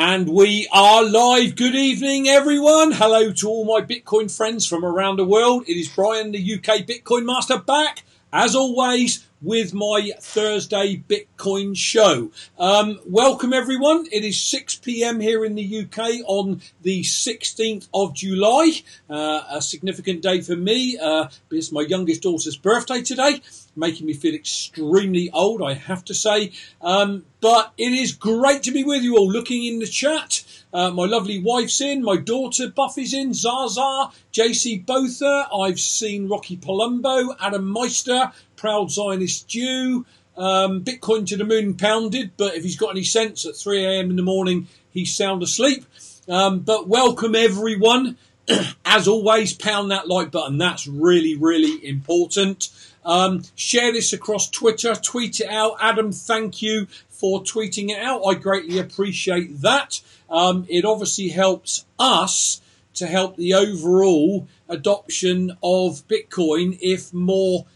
And we are live. Good evening, everyone. Hello to all my Bitcoin friends from around the world. It is Brian, the UK Bitcoin Master, back as always with my Thursday Bitcoin show. Um, welcome everyone. It is 6 p.m. here in the UK on the 16th of July. Uh, a significant day for me. Uh, it's my youngest daughter's birthday today, making me feel extremely old, I have to say. Um, but it is great to be with you all. Looking in the chat. Uh, my lovely wife's in, my daughter Buffy's in, Zaza, JC Botha, I've seen Rocky Palumbo, Adam Meister, Proud Zionist Jew, um, Bitcoin to the moon pounded, but if he's got any sense at 3 a.m. in the morning, he's sound asleep. Um, but welcome everyone. As always, pound that like button. That's really, really important. Um, share this across Twitter, tweet it out. Adam, thank you for tweeting it out. I greatly appreciate that. Um, it obviously helps us to help the overall adoption of Bitcoin if more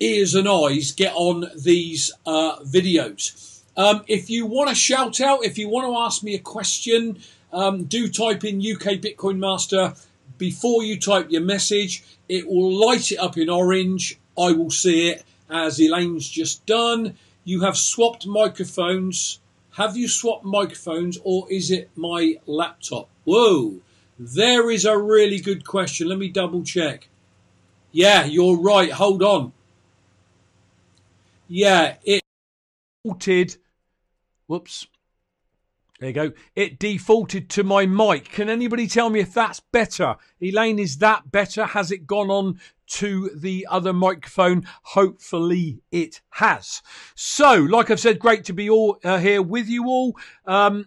ears and eyes get on these uh, videos. Um, if you want to shout out, if you want to ask me a question, um, do type in UK Bitcoin Master before you type your message. It will light it up in orange. I will see it as Elaine's just done. You have swapped microphones. Have you swapped microphones or is it my laptop? Whoa, there is a really good question. Let me double check. Yeah, you're right. Hold on. Yeah, it defaulted. Whoops. There you go. It defaulted to my mic. Can anybody tell me if that's better? Elaine, is that better? Has it gone on to the other microphone? Hopefully it has. So, like I've said, great to be all uh, here with you all. Um,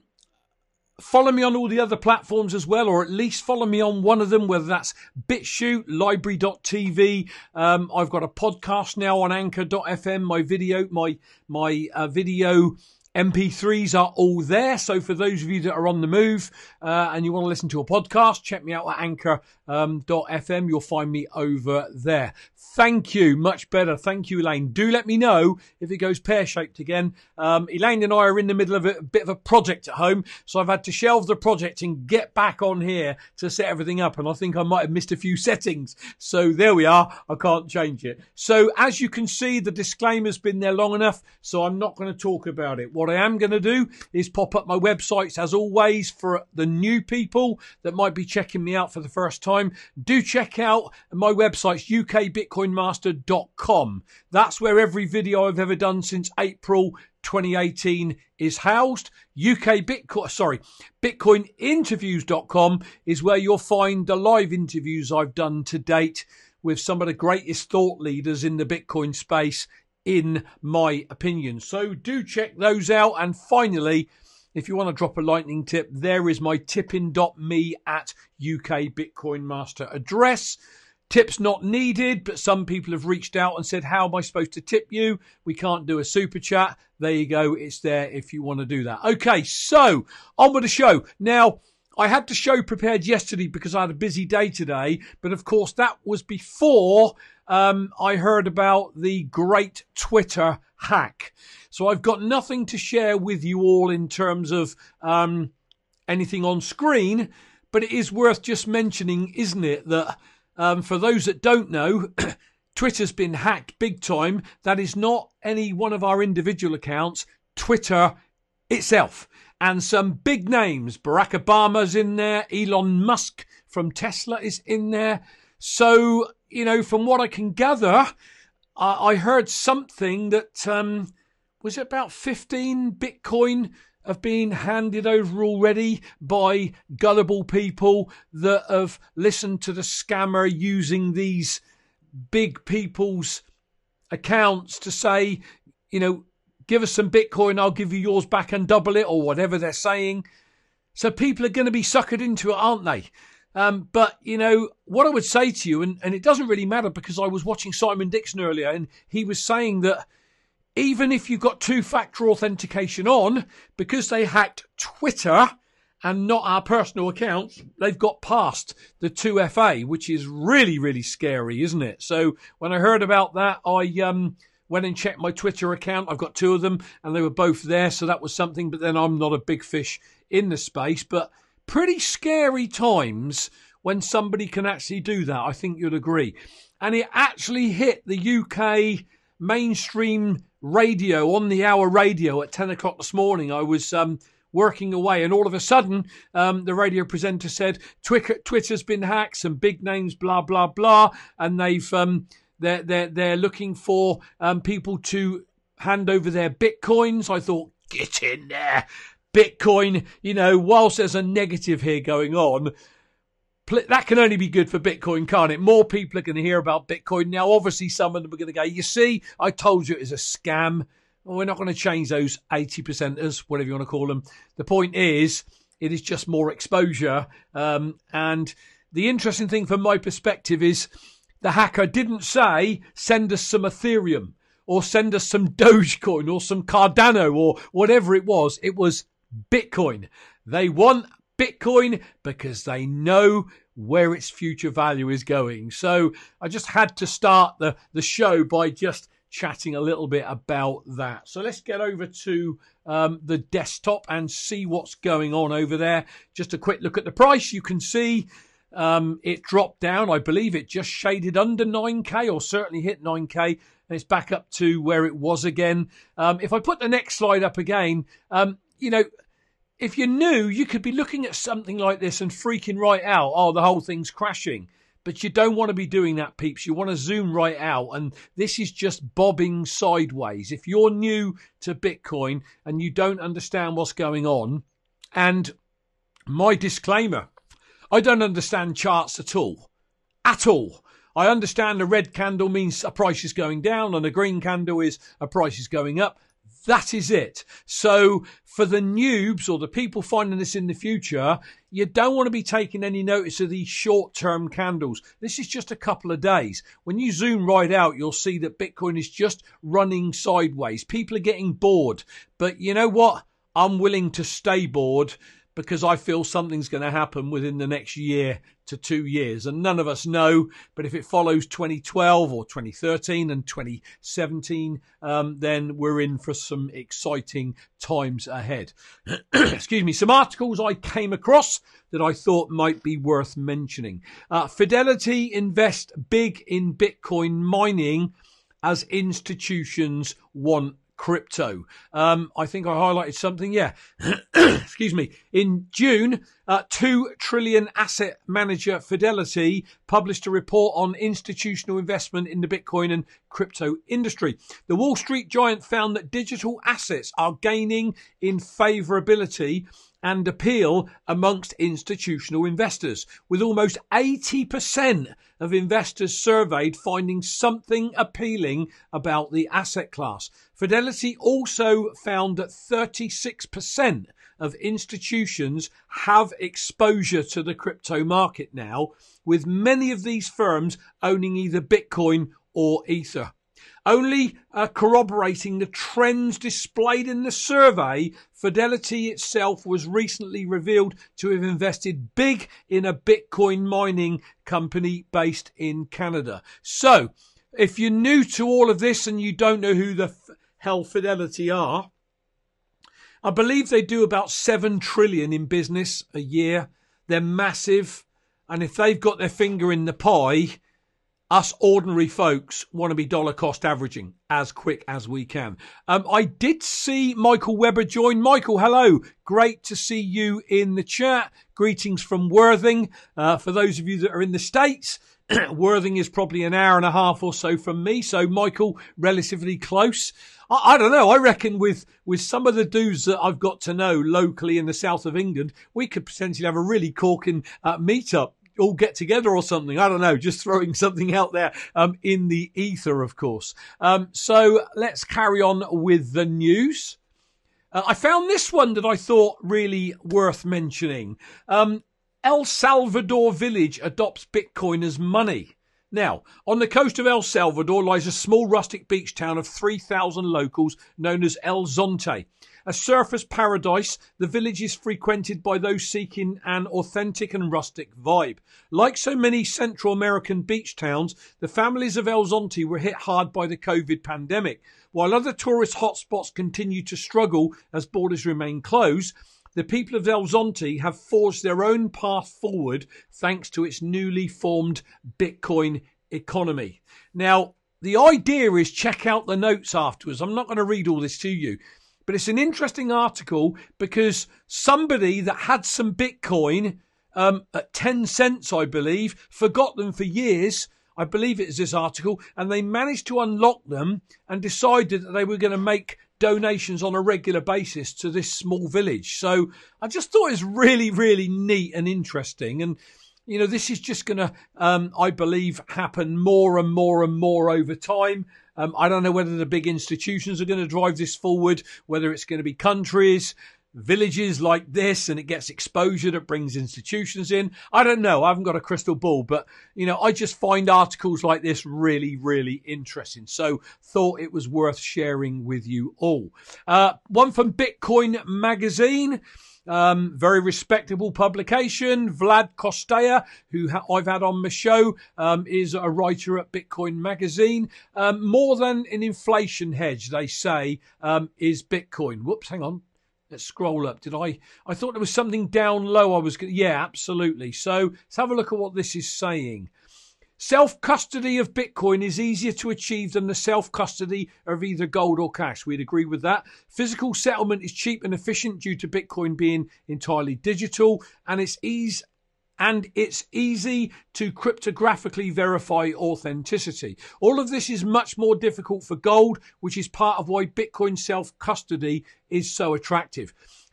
follow me on all the other platforms as well, or at least follow me on one of them, whether that's BitChute, LBRY.tv. Um, I've got a podcast now on Anchor.fm. My video, my my uh, video MP3s are all there. So for those of you that are on the move uh, and you want to listen to a podcast, check me out at anchor.fm. Um, You'll find me over there. Thank you. Much better. Thank you, Elaine. Do let me know if it goes pear shaped again. Um, Elaine and I are in the middle of a, a, bit of a project at home. So I've had to shelve the project and get back on here to set everything up. And I think I might have missed a few settings. So there we are. I can't change it. So as you can see, the disclaimer's been there long enough. So I'm not going to talk about it. What I am going to do is pop up my websites as always for the new people that might be checking me out for the first time. Do check out my websites, UK Bitcoin bitcoinmaster.com. That's where every video I've ever done since April 2018 is housed. UK Bitcoin, sorry, bitcoininterviews.com is where you'll find the live interviews I've done to date with some of the greatest thought leaders in the Bitcoin space, in my opinion. So do check those out. And finally, if you want to drop a lightning tip, there is my tipping.me at UK Bitcoin Master address Tips not needed, but some people have reached out and said, How am I supposed to tip you? We can't do a super chat. There you go. It's there if you want to do that. Okay, so on with the show. Now, I had the show prepared yesterday because I had a busy day today, but of course that was before um, I heard about the great Twitter hack. So I've got nothing to share with you all in terms of um, anything on screen, but it is worth just mentioning, isn't it, that um, for those that don't know, Twitter's been hacked big time. That is not any one of our individual accounts, Twitter itself and some big names. Barack Obama's in there. Elon Musk from Tesla is in there. So, you know, from what I can gather, I, I heard something that um, was it about 15 Bitcoin have been handed over already by gullible people that have listened to the scammer using these big people's accounts to say, you know, give us some Bitcoin, I'll give you yours back and double it, or whatever they're saying. So people are going to be suckered into it, aren't they? Um, but, you know, what I would say to you, and, and it doesn't really matter because I was watching Simon Dixon earlier and he was saying that even if you've got two factor authentication on, because they hacked Twitter and not our personal accounts, they've got past the 2FA, which is really, really scary, isn't it? So when I heard about that, I, um, went and checked my Twitter account. I've got two of them and they were both there. So that was something. But then I'm not a big fish in the space. But pretty scary times when somebody can actually do that. I think you'd agree. And it actually hit the UK mainstream radio on the hour radio at 10 o'clock this morning. I was, um, working away. And all of a sudden, um, the radio presenter said, Twitter's been hacked, some big names, blah, blah, blah. And they've, um, they're they're they're looking for um, people to hand over their bitcoins. I thought, get in there, Bitcoin. You know, whilst there's a negative here going on, that can only be good for Bitcoin, can't it? More people are going to hear about Bitcoin now. Obviously, some of them are going to go, you see, I told you it is a scam. Well, we're not going to change those 80 percenters, whatever you want to call them. The point is, it is just more exposure. Um, and the interesting thing from my perspective is the hacker didn't say, send us some Ethereum or send us some Dogecoin or some Cardano or whatever it was. It was Bitcoin. They want Bitcoin because they know where its future value is going. So I just had to start the, the show by just chatting a little bit about that. So let's get over to um, the desktop and see what's going on over there. Just a quick look at the price. You can see um, it dropped down. I believe it just shaded under 9k or certainly hit 9k. And it's back up to where it was again. Um, if I put the next slide up again, um, you know, if you're new, you could be looking at something like this and freaking right out. Oh, the whole thing's crashing. But you don't want to be doing that, peeps. You want to zoom right out. And this is just bobbing sideways. If you're new to Bitcoin and you don't understand what's going on, and my disclaimer I don't understand charts at all. At all. I understand a red candle means a price is going down and a green candle is a price is going up. That is it. So for the noobs or the people finding this in the future, you don't want to be taking any notice of these short term candles. This is just a couple of days. When you zoom right out, you'll see that Bitcoin is just running sideways. People are getting bored. But you know what? I'm willing to stay bored because I feel something's going to happen within the next year to two years. And none of us know, but if it follows 2012 or 2013 and 2017, um, then we're in for some exciting times ahead. Excuse me. Some articles I came across that I thought might be worth mentioning. Uh, Fidelity invest big in Bitcoin mining as institutions want crypto. Um, I think I highlighted something. Yeah. Excuse me. In June, uh, 2 trillion asset manager Fidelity published a report on institutional investment in the Bitcoin and crypto industry. The Wall Street giant found that digital assets are gaining in favorability and appeal amongst institutional investors, with almost 80% of investors surveyed finding something appealing about the asset class. Fidelity also found that 36% of institutions have exposure to the crypto market now, with many of these firms owning either Bitcoin or Ether. Only uh, corroborating the trends displayed in the survey, Fidelity itself was recently revealed to have invested big in a Bitcoin mining company based in Canada. So, if you're new to all of this and you don't know who the f- hell Fidelity are, I believe they do about 7 trillion in business a year. They're massive. And if they've got their finger in the pie, us ordinary folks want to be dollar cost averaging as quick as we can. Um, I did see Michael Weber join. Michael, hello. Great to see you in the chat. Greetings from Worthing. Uh, for those of you that are in the States, Worthing is probably an hour and a half or so from me. So, Michael, relatively close. I, I, don't know. I reckon with, with some of the dudes that I've got to know locally in the south of England, we could potentially have a really corking uh, meetup all get together or something. I don't know, just throwing something out there um, in the ether, of course. Um, so let's carry on with the news. Uh, I found this one that I thought really worth mentioning. Um, El Salvador village adopts Bitcoin as money. Now, on the coast of El Salvador lies a small rustic beach town of 3,000 locals known as El Zonte. A surfer's paradise, the village is frequented by those seeking an authentic and rustic vibe. Like so many Central American beach towns, the families of El Zonte were hit hard by the COVID pandemic. While other tourist hotspots continue to struggle as borders remain closed, the people of El Zonte have forged their own path forward thanks to its newly formed Bitcoin economy. Now, the idea is check out the notes afterwards. I'm not going to read all this to you, but it's an interesting article because somebody that had some Bitcoin um, at 10 cents, I believe, forgot them for years. I believe it is this article, and they managed to unlock them and decided that they were going to make donations on a regular basis to this small village. So I just thought it was really, really neat and interesting. And, you know, this is just going to, um, I believe, happen more and more and more over time. Um, I don't know whether the big institutions are going to drive this forward, whether it's going to be countries villages like this and it gets exposure that brings institutions in. I don't know. I haven't got a crystal ball, but you know, I just find articles like this really, really interesting. So thought it was worth sharing with you all. Uh, one from Bitcoin magazine. Um, very respectable publication. Vlad Costea, who ha- I've had on the show, um, is a writer at Bitcoin Magazine. Um, more than an inflation hedge, they say, um, is Bitcoin. Whoops, hang on. Let's scroll up. Did I? I thought there was something down low. I was. Yeah, absolutely. So let's have a look at what this is saying. Self custody of Bitcoin is easier to achieve than the self custody of either gold or cash. We'd agree with that. Physical settlement is cheap and efficient due to Bitcoin being entirely digital, and it's and it's easy to cryptographically verify authenticity. All of this is much more difficult for gold, which is part of why Bitcoin self custody is so attractive.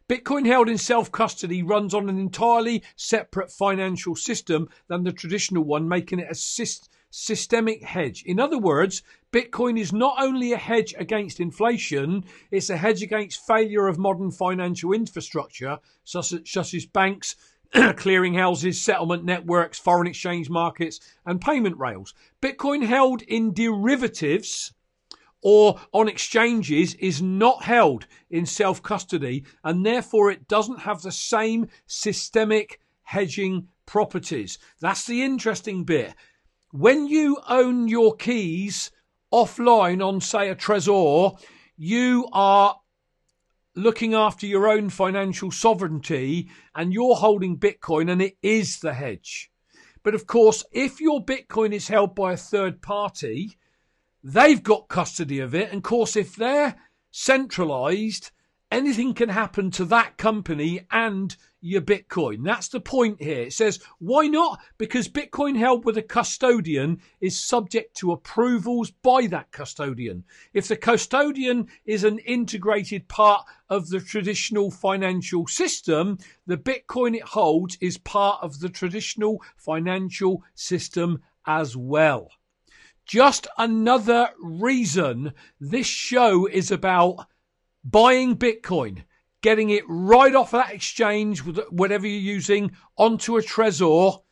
Bitcoin held in self custody runs on an entirely separate financial system than the traditional one, making it a syst- systemic hedge. In other words, Bitcoin is not only a hedge against inflation, it's a hedge against failure of modern financial infrastructure, such as, such as banks, clearinghouses, settlement networks, foreign exchange markets, and payment rails. Bitcoin held in derivatives or on exchanges is not held in self custody and therefore it doesn't have the same systemic hedging properties. That's the interesting bit. When you own your keys offline on, say, a Trezor, you are looking after your own financial sovereignty and you're holding Bitcoin and it is the hedge. But of course, if your Bitcoin is held by a third party, they've got custody of it. And of course, if they're centralized anything can happen to that company and your Bitcoin. That's the point here. It says, why not? Because Bitcoin held with a custodian is subject to approvals by that custodian. If the custodian is an integrated part of the traditional financial system, the Bitcoin it holds is part of the traditional financial system as well. Just another reason this show is about buying Bitcoin, getting it right off that exchange, whatever you're using, onto a Trezor,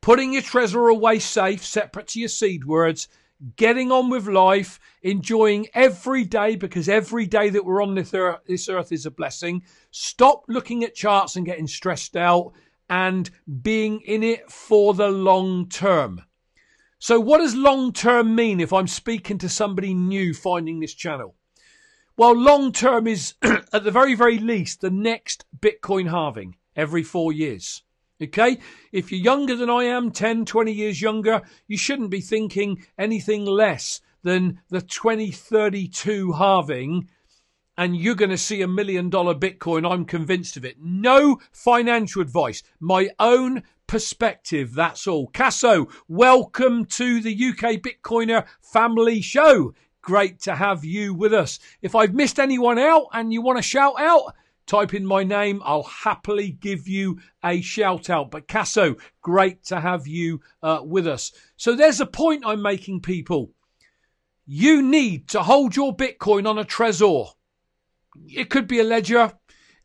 putting your Trezor away safe, separate to your seed words, getting on with life, enjoying every day because every day that we're on this this earth is a blessing. Stop looking at charts and getting stressed out and being in it for the long term. So, what does long term mean if I'm speaking to somebody new finding this channel? Well, long term is at the very, very least the next Bitcoin halving every four years. Okay. If you're younger than I am, 10, 20 years younger, you shouldn't be thinking anything less than the 2032 halving and you're going to see a million dollar Bitcoin. I'm convinced of it. No financial advice. My own perspective. That's all. Casso, welcome to the UK Bitcoiner family show. Great to have you with us. If I've missed anyone out and you want to shout out, type in my name. I'll happily give you a shout out. But Casso, great to have you uh, with us. So there's a point I'm making, people. You need to hold your Bitcoin on a Trezor. It could be a ledger.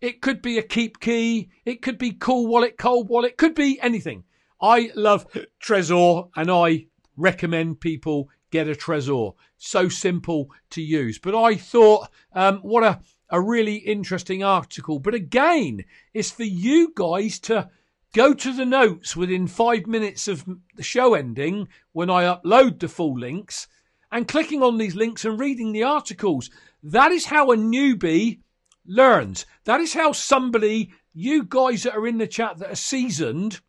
It could be a KeepKey. It could be CoolWallet, cold wallet. Could be anything. I love Trezor and I recommend people get a Trezor. So simple to use. But I thought, um, what a, a really interesting article. But again, it's for you guys to go to the notes within five minutes of the show ending when I upload the full links and clicking on these links and reading the articles. That is how a newbie learns. That is how somebody, you guys that are in the chat that are seasoned,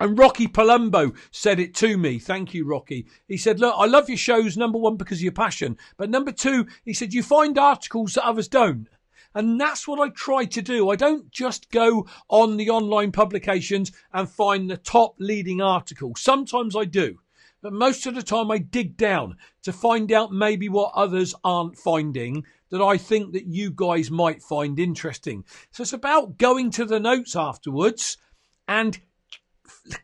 and Rocky Palumbo said it to me. Thank you, Rocky. He said, Look, I love your shows, number one, because of your passion. But number two, he said, you find articles that others don't. And that's what I try to do. I don't just go on the online publications and find the top leading article. Sometimes I do. But most of the time I dig down to find out maybe what others aren't finding that I think that you guys might find interesting. So it's about going to the notes afterwards and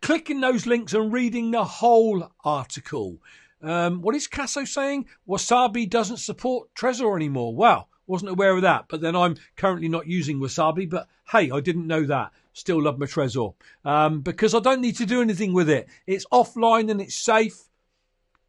clicking those links and reading the whole article. Um, what is Casso saying? Wasabi doesn't support Trezor anymore. Wow, wasn't aware of that. But then I'm currently not using Wasabi. But hey, I didn't know that. Still love my Trezor um, because I don't need to do anything with it. It's offline and it's safe.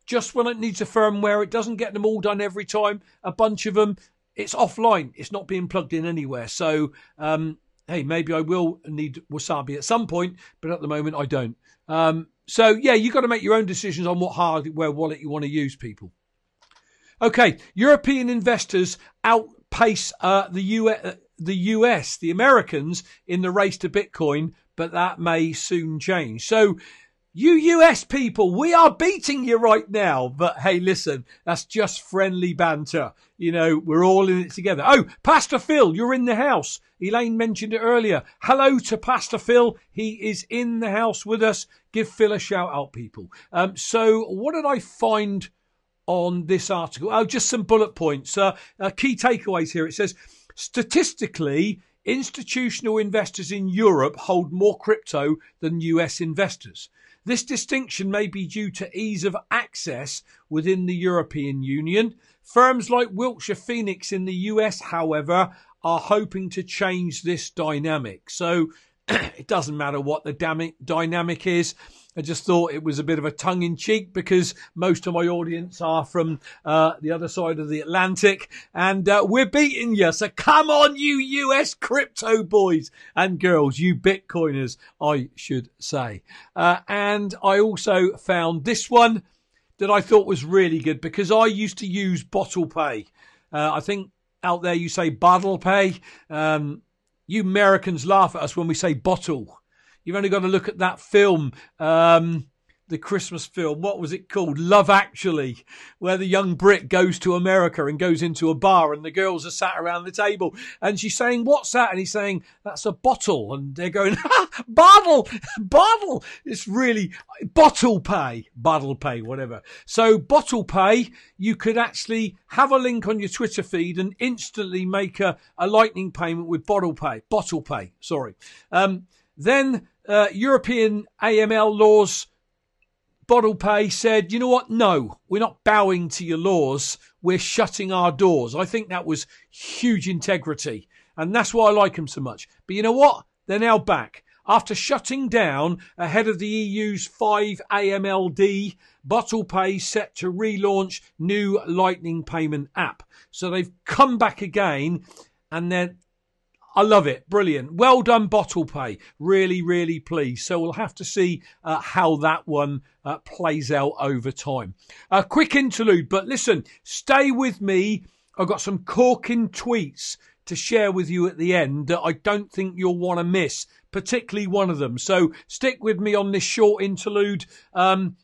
Just when it needs a firmware, it doesn't get them all done every time. A bunch of them, it's offline. It's not being plugged in anywhere. So um, hey, maybe I will need wasabi at some point, but at the moment I don't. Um, so yeah, you've got to make your own decisions on what hardware wallet you want to use, people. Okay, European investors outpace uh, the US, uh, the US, the Americans in the race to Bitcoin, but that may soon change. So you US people, we are beating you right now. But hey, listen, that's just friendly banter. You know, we're all in it together. Oh, Pastor Phil, you're in the house. Elaine mentioned it earlier. Hello to Pastor Phil. He is in the house with us. Give Phil a shout out, people. Um, so what did I find on this article? Oh, just some bullet points. Uh, uh, key takeaways here. It says, statistically, institutional investors in Europe hold more crypto than US investors. This distinction may be due to ease of access within the European Union. Firms like Wilshire Phoenix in the US, however, are hoping to change this dynamic. So it doesn't matter what the dynamic is. I just thought it was a bit of a tongue in cheek because most of my audience are from uh, the other side of the Atlantic and uh, we're beating you. So come on, you US crypto boys and girls, you Bitcoiners, I should say. Uh, and I also found this one that I thought was really good because I used to use BottlePay. Uh, I think out there you say BottlePay. Um, you Americans laugh at us when we say bottle. You've only got to look at that film, um, the Christmas film. What was it called? Love Actually, where the young Brit goes to America and goes into a bar and the girls are sat around the table and she's saying, What's that? And he's saying, That's a bottle. And they're going, Bottle, bottle. It's really bottle pay, bottle pay, whatever. So, bottle pay, you could actually have a link on your Twitter feed and instantly make a, a lightning payment with bottle pay, bottle pay, sorry. Um, then uh, European AML laws, BottlePay said, you know what? No, we're not bowing to your laws. We're shutting our doors. I think that was huge integrity. And that's why I like them so much. But you know what? They're now back. After shutting down ahead of the EU's 5 AMLD, BottlePay set to relaunch new Lightning payment app. So they've come back again and they're I love it. Brilliant. Well done, BottlePay. Really, really pleased. So we'll have to see uh, how that one uh, plays out over time. A quick interlude, but listen, stay with me. I've got some corking tweets to share with you at the end that I don't think you'll want to miss, particularly one of them. So stick with me on this short interlude. Um,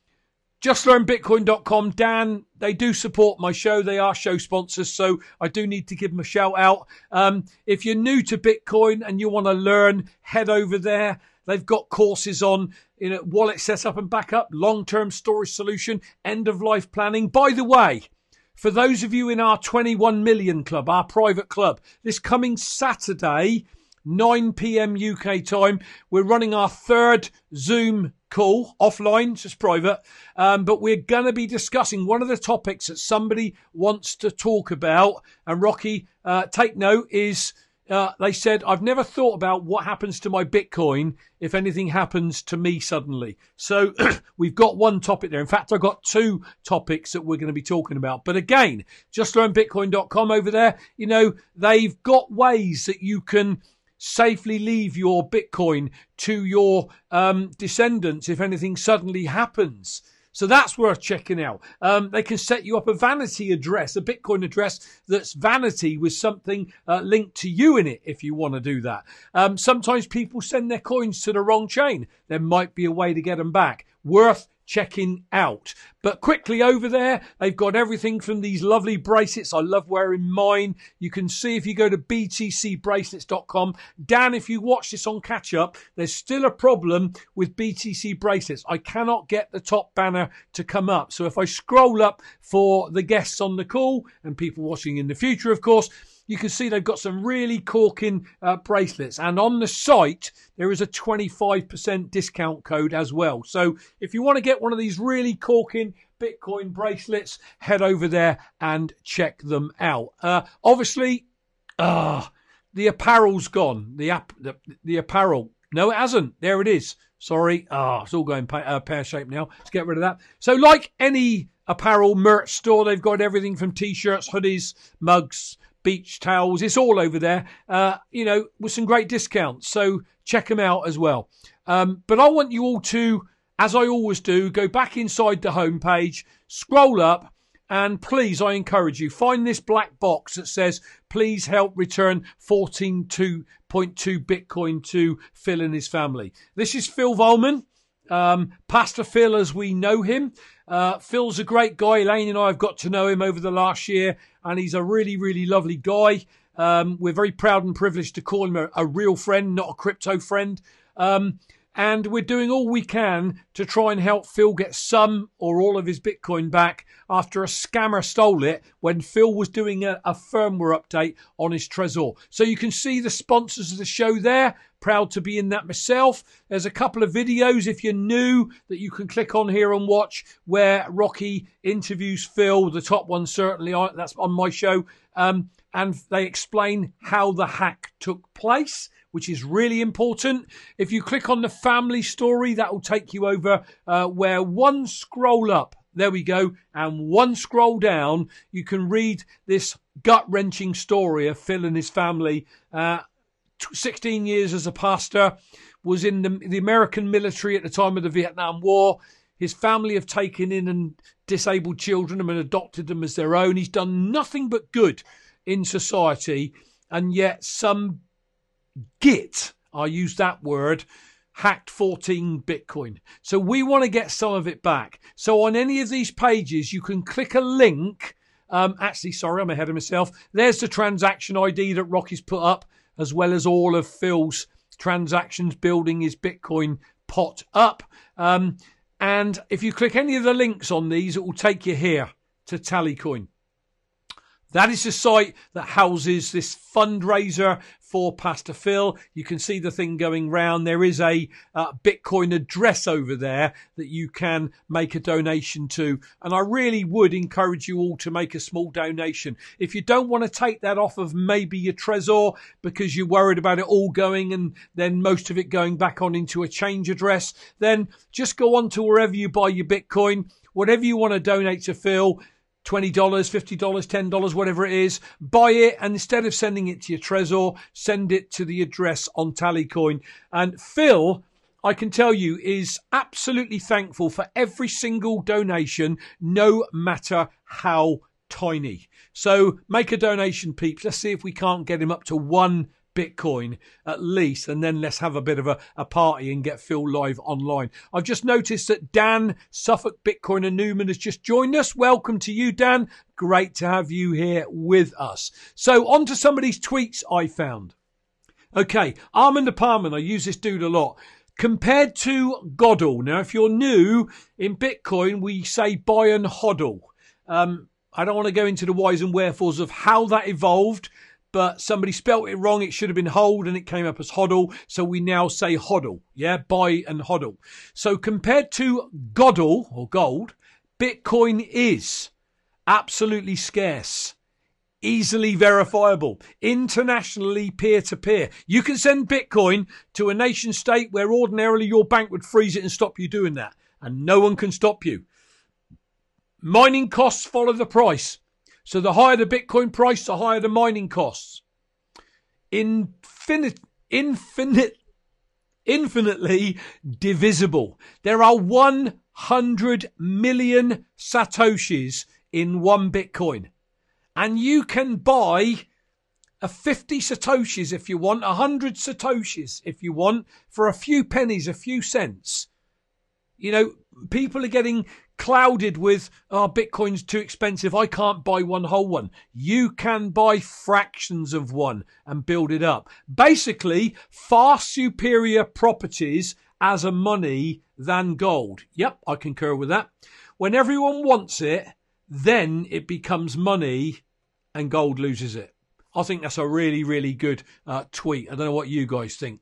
JustLearnBitcoin.com. Dan, they do support my show. They are show sponsors, so I do need to give them a shout out. Um, if you're new to Bitcoin and you want to learn, head over there. They've got courses on you know, wallet setup and backup, long-term storage solution, end-of-life planning. By the way, for those of you in our 21 million club, our private club, this coming Saturday, 9 p.m. UK time. We're running our third Zoom call offline, just private. Um, but we're going to be discussing one of the topics that somebody wants to talk about. And Rocky, uh, take note is. Uh, they said, I've never thought about what happens to my Bitcoin if anything happens to me suddenly. So we've got one topic there. In fact, I've got two topics that we're going to be talking about. But again, JustLearnBitcoin.com over there, you know, they've got ways that you can safely leave your Bitcoin to your um, descendants if anything suddenly happens. So that's worth checking out. Um, they can set you up a vanity address, a Bitcoin address that's vanity with something uh, linked to you in it if you want to do that. Um, sometimes people send their coins to the wrong chain. There might be a way to get them back. Worth checking out. But quickly over there, they've got everything from these lovely bracelets. I love wearing mine. You can see if you go to btcbracelets.com. Dan, if you watch this on catch up, there's still a problem with BTC bracelets. I cannot get the top banner to come up. So if I scroll up for the guests on the call and people watching in the future, of course, you can see they've got some really corking uh, bracelets. And on the site, there is a 25% discount code as well. So if you want to get one of these really corking Bitcoin bracelets, head over there and check them out. Uh, obviously, uh, the apparel's gone. The, app, the, the apparel. No, it hasn't. There it is. Sorry. Ah, oh, it's all going uh, pear shaped now. Let's get rid of that. So, like any apparel merch store, they've got everything from t-shirts, hoodies, mugs, beach towels. It's all over there, uh, you know, with some great discounts. So check them out as well. Um, but I want you all to, as I always do, go back inside the homepage, scroll up, and please, I encourage you, find this black box that says, please help return 14.2 Bitcoin to Phil and his family. This is Phil Volman, um, Pastor Phil as we know him. Uh, Phil's a great guy. Elaine and I have got to know him over the last year, and he's a really, really lovely guy. Um, we're very proud and privileged to call him a, a real friend, not a crypto friend. Um, and we're doing all we can to try and help Phil get some or all of his Bitcoin back after a scammer stole it when Phil was doing a, a firmware update on his Trezor. So you can see the sponsors of the show there. Proud to be in that myself. There's a couple of videos if you're new that you can click on here and watch where Rocky interviews Phil. The top one certainly that's on my show. Um, and they explain how the hack took place which is really important. If you click on the family story, that will take you over uh, where one scroll up, there we go, and one scroll down, you can read this gut wrenching story of Phil and his family. Uh, 16 years as a pastor, was in the, the American military at the time of the Vietnam War. His family have taken in and disabled children and adopted them as their own. He's done nothing but good in society, and yet some git, I use that word, hacked 14 Bitcoin. So we want to get some of it back. So on any of these pages, you can click a link. Um, actually, sorry, I'm ahead of myself. There's the transaction ID that Rocky's put up, as well as all of Phil's transactions building his Bitcoin pot up. Um, and if you click any of the links on these, it will take you here to Tallycoin. That is the site that houses this fundraiser for Pastor Phil. You can see the thing going round. There is a uh, Bitcoin address over there that you can make a donation to. And I really would encourage you all to make a small donation. If you don't want to take that off of maybe your Trezor because you're worried about it all going and then most of it going back on into a change address, then just go on to wherever you buy your Bitcoin. Whatever you want to donate to Phil, $20, $50, $10, whatever it is, buy it and instead of sending it to your Trezor, send it to the address on Tallycoin. And Phil, I can tell you, is absolutely thankful for every single donation, no matter how tiny. So make a donation, peeps. Let's see if we can't get him up to one Bitcoin at least, and then let's have a bit of a, a party and get Phil live online. I've just noticed that Dan Suffolk Bitcoin and Newman has just joined us. Welcome to you, Dan. Great to have you here with us. So on to some of these tweets I found. Okay, Armand Apartment, I use this dude a lot. Compared to godl. Now, if you're new in Bitcoin, we say buy and hodl. Um, I don't want to go into the whys and wherefores of how that evolved but somebody spelt it wrong. It should have been hold and it came up as hodl. So we now say hodl. Yeah, buy and hodl. So compared to godl or gold, Bitcoin is absolutely scarce easily verifiable, internationally peer to peer. You can send Bitcoin to a nation state where ordinarily your bank would freeze it and stop you doing that, and no one can stop you. Mining costs follow the price. So the higher the Bitcoin price, the higher the mining costs. Infinite, infinite, infinitely divisible. There are 100 million Satoshis in one Bitcoin. And you can buy a 50 Satoshis if you want, a 100 Satoshis if you want, for a few pennies, a few cents. You know, people are getting clouded with, oh, Bitcoin's too expensive. I can't buy one whole one. You can buy fractions of one and build it up. Basically, far superior properties as a money than gold. Yep, I concur with that. When everyone wants it, then it becomes money and gold loses it. I think that's a really, really good uh, tweet. I don't know what you guys think.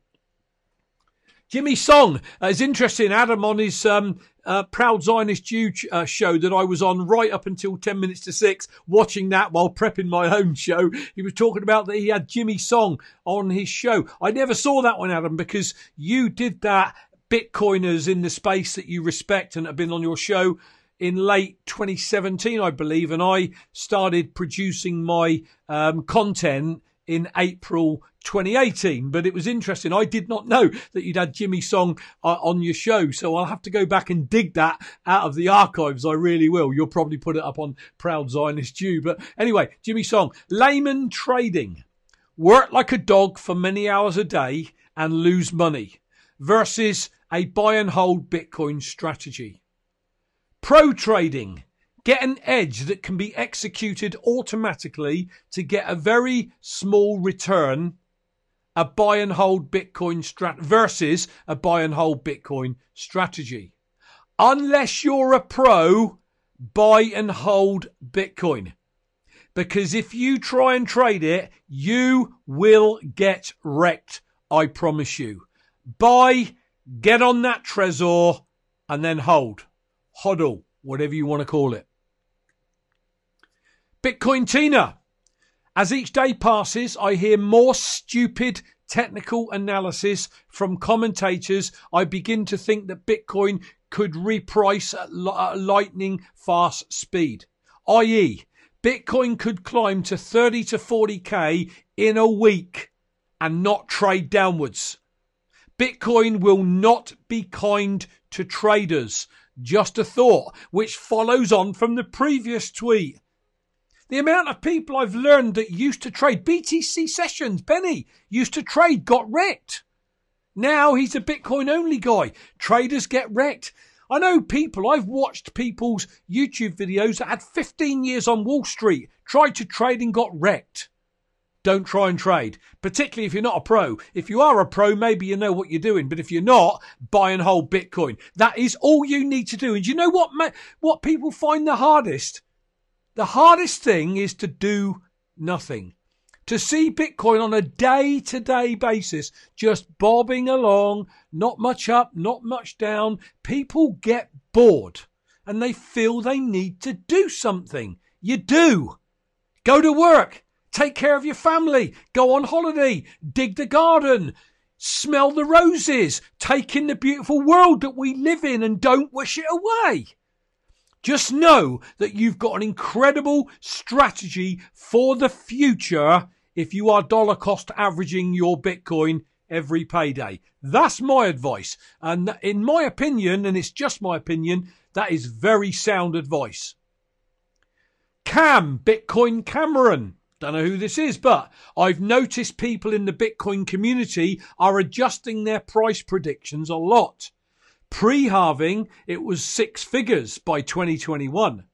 Jimmy Song uh, is interesting. Adam on his um, uh, Proud Zionist Jew uh, show that I was on right up until 10 minutes to six, watching that while prepping my own show. He was talking about that he had Jimmy Song on his show. I never saw that one, Adam, because you did that Bitcoiners in the space that you respect and have been on your show in late 2017, I believe, and I started producing my um, content in April 2018. But it was interesting. I did not know that you'd had Jimmy Song uh, on your show. So I'll have to go back and dig that out of the archives. I really will. You'll probably put it up on Proud Zionist Jew. But anyway, Jimmy Song, layman trading. Work like a dog for many hours a day and lose money versus a buy and hold Bitcoin strategy. Pro trading Get an edge that can be executed automatically to get a very small return. A buy and hold Bitcoin strat versus a buy and hold Bitcoin strategy. Unless you're a pro, buy and hold Bitcoin. Because if you try and trade it, you will get wrecked. I promise you. Buy, get on that Trezor, and then hold. Hodl, whatever you want to call it. Bitcoin Tina. As each day passes, I hear more stupid technical analysis from commentators. I begin to think that Bitcoin could reprice at lightning fast speed, i.e., Bitcoin could climb to 30 to 40k in a week and not trade downwards. Bitcoin will not be kind to traders. Just a thought, which follows on from the previous tweet. The amount of people I've learned that used to trade BTC sessions, Penny, used to trade, got wrecked. Now he's a Bitcoin only guy. Traders get wrecked. I know people, I've watched people's YouTube videos that had 15 years on Wall Street, tried to trade and got wrecked. Don't try and trade, particularly if you're not a pro. If you are a pro, maybe you know what you're doing, but if you're not, buy and hold Bitcoin. That is all you need to do. And you know what, what people find the hardest? The hardest thing is to do nothing. To see Bitcoin on a day to day basis, just bobbing along, not much up, not much down, people get bored and they feel they need to do something. You do. Go to work. Take care of your family. Go on holiday. Dig the garden. Smell the roses. Take in the beautiful world that we live in and don't wish it away. Just know that you've got an incredible strategy for the future if you are dollar cost averaging your Bitcoin every payday. That's my advice. And in my opinion, and it's just my opinion, that is very sound advice. Cam, Bitcoin Cameron. Don't know who this is, but I've noticed people in the Bitcoin community are adjusting their price predictions a lot. Pre halving, it was six figures by 2021.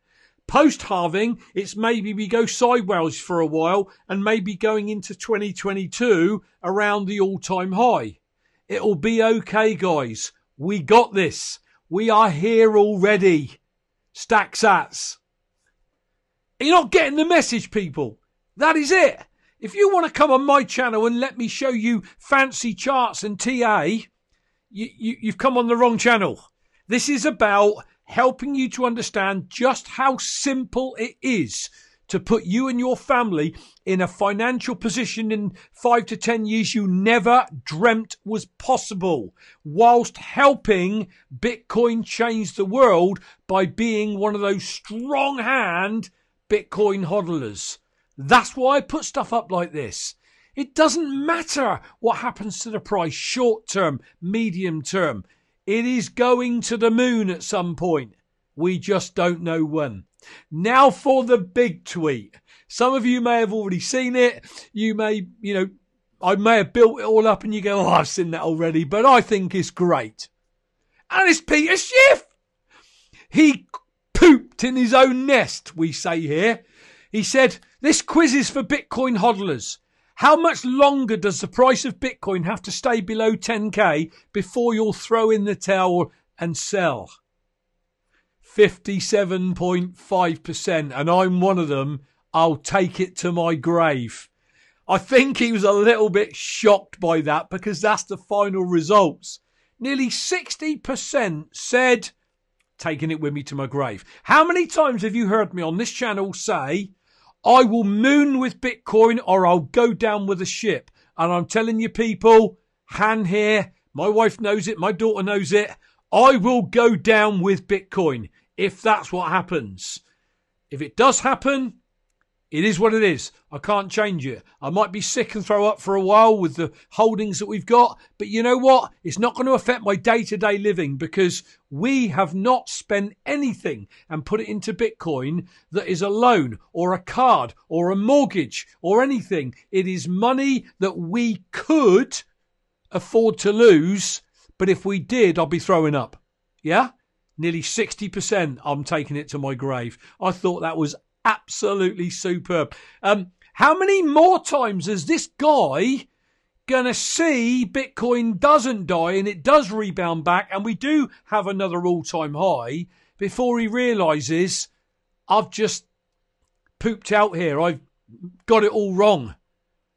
Post halving, it's maybe we go sideways for a while and maybe going into 2022 around the all time high. It'll be okay, guys. We got this. We are here already. Stack sats. You're not getting the message, people. That is it. If you want to come on my channel and let me show you fancy charts and TA, you, you, you've come on the wrong channel. This is about helping you to understand just how simple it is to put you and your family in a financial position in five to 10 years you never dreamt was possible, whilst helping Bitcoin change the world by being one of those strong hand Bitcoin hodlers. That's why I put stuff up like this. It doesn't matter what happens to the price short term, medium term. It is going to the moon at some point. We just don't know when. Now for the big tweet. Some of you may have already seen it. You may, you know, I may have built it all up and you go, oh, I've seen that already, but I think it's great. And it's Peter Schiff. He pooped in his own nest, we say here. He said, this quiz is for Bitcoin hodlers. How much longer does the price of Bitcoin have to stay below 10k before you'll throw in the towel and sell? 57.5%, and I'm one of them. I'll take it to my grave. I think he was a little bit shocked by that because that's the final results. Nearly 60% said, taking it with me to my grave. How many times have you heard me on this channel say, I will moon with Bitcoin or I'll go down with a ship. And I'm telling you people, Han here, my wife knows it, my daughter knows it. I will go down with Bitcoin if that's what happens. If it does happen, it is what it is. I can't change it. I might be sick and throw up for a while with the holdings that we've got, but you know what? It's not going to affect my day to day living because we have not spent anything and put it into Bitcoin that is a loan or a card or a mortgage or anything. It is money that we could afford to lose, but if we did, I'd be throwing up. Yeah? Nearly 60%, I'm taking it to my grave. I thought that was absolutely superb. Um, how many more times is this guy going to see Bitcoin doesn't die and it does rebound back and we do have another all time high before he realizes I've just pooped out here. I've got it all wrong.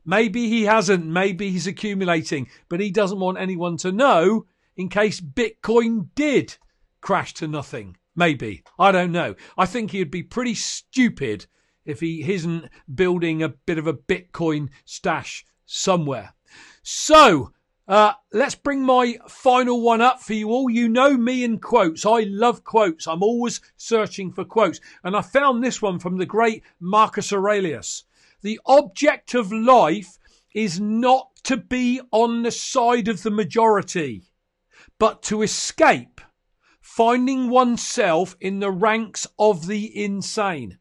Maybe he hasn't. Maybe he's accumulating, but he doesn't want anyone to know in case Bitcoin did crash to nothing. Maybe. I don't know. I think he'd be pretty stupid if he isn't building a bit of a Bitcoin stash somewhere. So, uh, let's bring my final one up for you all. You know me in quotes. I love quotes. I'm always searching for quotes. And I found this one from the great Marcus Aurelius. The object of life is not to be on the side of the majority, but to escape finding oneself in the ranks of the insane.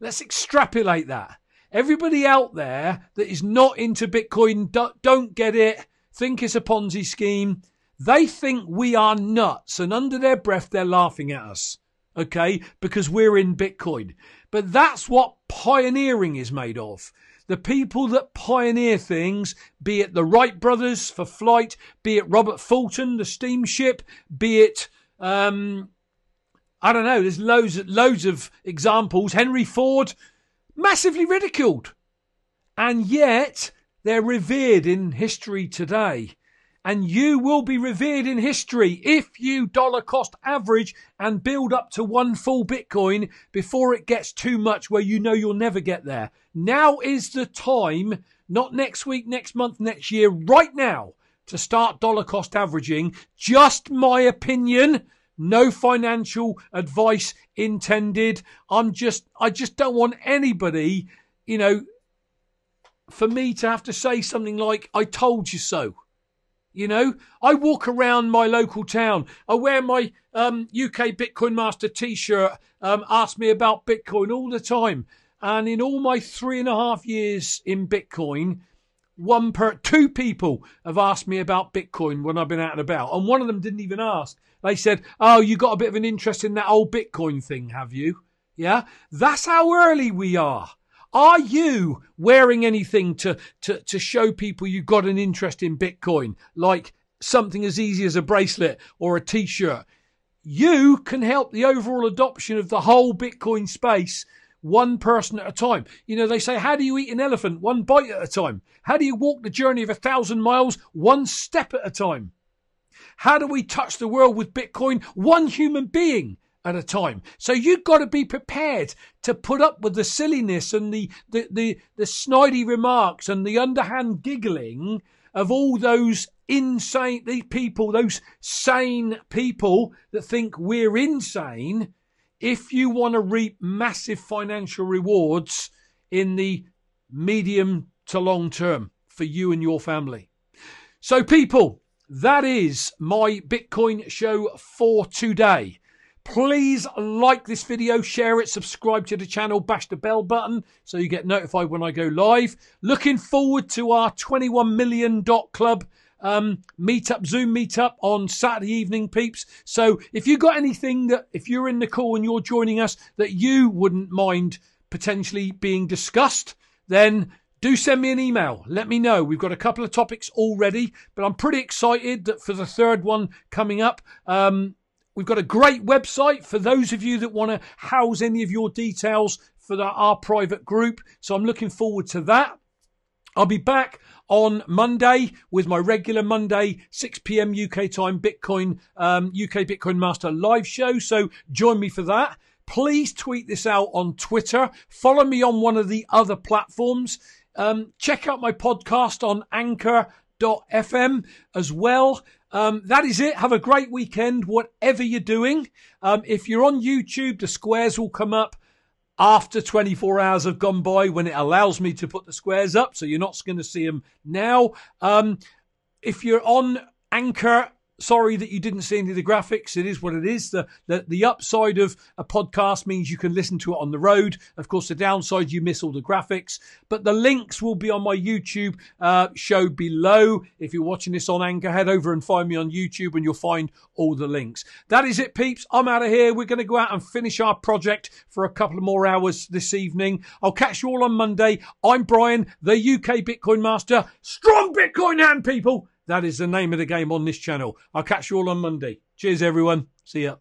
Let's extrapolate that. Everybody out there that is not into Bitcoin, don't get it, think it's a Ponzi scheme. They think we are nuts, and under their breath, they're laughing at us, okay, because we're in Bitcoin. But that's what pioneering is made of. The people that pioneer things, be it the Wright brothers for flight, be it Robert Fulton, the steamship, be it, um, I don't know, there's loads, loads of examples. Henry Ford, massively ridiculed. And yet, they're revered in history today and you will be revered in history if you dollar cost average and build up to one full Bitcoin before it gets too much where you know you'll never get there. Now is the time, not next week, next month, next year, right now to start dollar cost averaging. Just my opinion. No financial advice intended. I'm just, I just don't want anybody, you know, for me to have to say something like, I told you so. You know, I walk around my local town. I wear my um, UK Bitcoin Master T-shirt. Um, ask me about Bitcoin all the time. And in all my three and a half years in Bitcoin, one per two people have asked me about Bitcoin when I've been out and about, and one of them didn't even ask. They said, "Oh, you got a bit of an interest in that old Bitcoin thing, have you?" Yeah, that's how early we are. Are you wearing anything to, to, to show people you've got an interest in Bitcoin, like something as easy as a bracelet or a t shirt? You can help the overall adoption of the whole Bitcoin space one person at a time. You know, they say, how do you eat an elephant? One bite at a time. How do you walk the journey of a thousand miles? One step at a time. How do we touch the world with Bitcoin? One human being at a time. So you've got to be prepared to put up with the silliness and the, the, the, the snidey remarks and the underhand giggling of all those insane these people, those sane people that think we're insane, if you want to reap massive financial rewards in the medium to long term for you and your family. So, people, that is my Bitcoin show for today. Please like this video, share it, subscribe to the channel, bash the bell button so you get notified when I go live. Looking forward to our 21 million dot club um, meetup, Zoom meetup on Saturday evening, peeps. So if you've got anything that, if you're in the call and you're joining us, that you wouldn't mind potentially being discussed, then do send me an email. Let me know. We've got a couple of topics already, but I'm pretty excited that for the third one coming up. Um, We've got a great website for those of you that want to house any of your details for the, our private group. So I'm looking forward to that. I'll be back on Monday with my regular Monday 6 p.m. UK time Bitcoin um, UK Bitcoin Master live show. So join me for that. Please tweet this out on Twitter. Follow me on one of the other platforms. Um, check out my podcast on Anchor.fm as well. Um, that is it. Have a great weekend, whatever you're doing. Um, if you're on YouTube, the squares will come up after 24 hours have gone by when it allows me to put the squares up. So you're not going to see them now. Um, if you're on Anchor, sorry that you didn't see any of the graphics. It is what it is. The, the, the upside of a podcast means you can listen to it on the road. Of course, the downside you miss all the graphics. But the links will be on my YouTube uh, show below. If you're watching this on Anchor, head over and find me on YouTube, and you'll find all the links. That is it, peeps. I'm out of here. We're going to go out and finish our project for a couple of more hours this evening. I'll catch you all on Monday. I'm Brian, the UK Bitcoin Master. Strong Bitcoin hand, people. That is the name of the game on this channel. I'll catch you all on Monday. Cheers, everyone. See ya.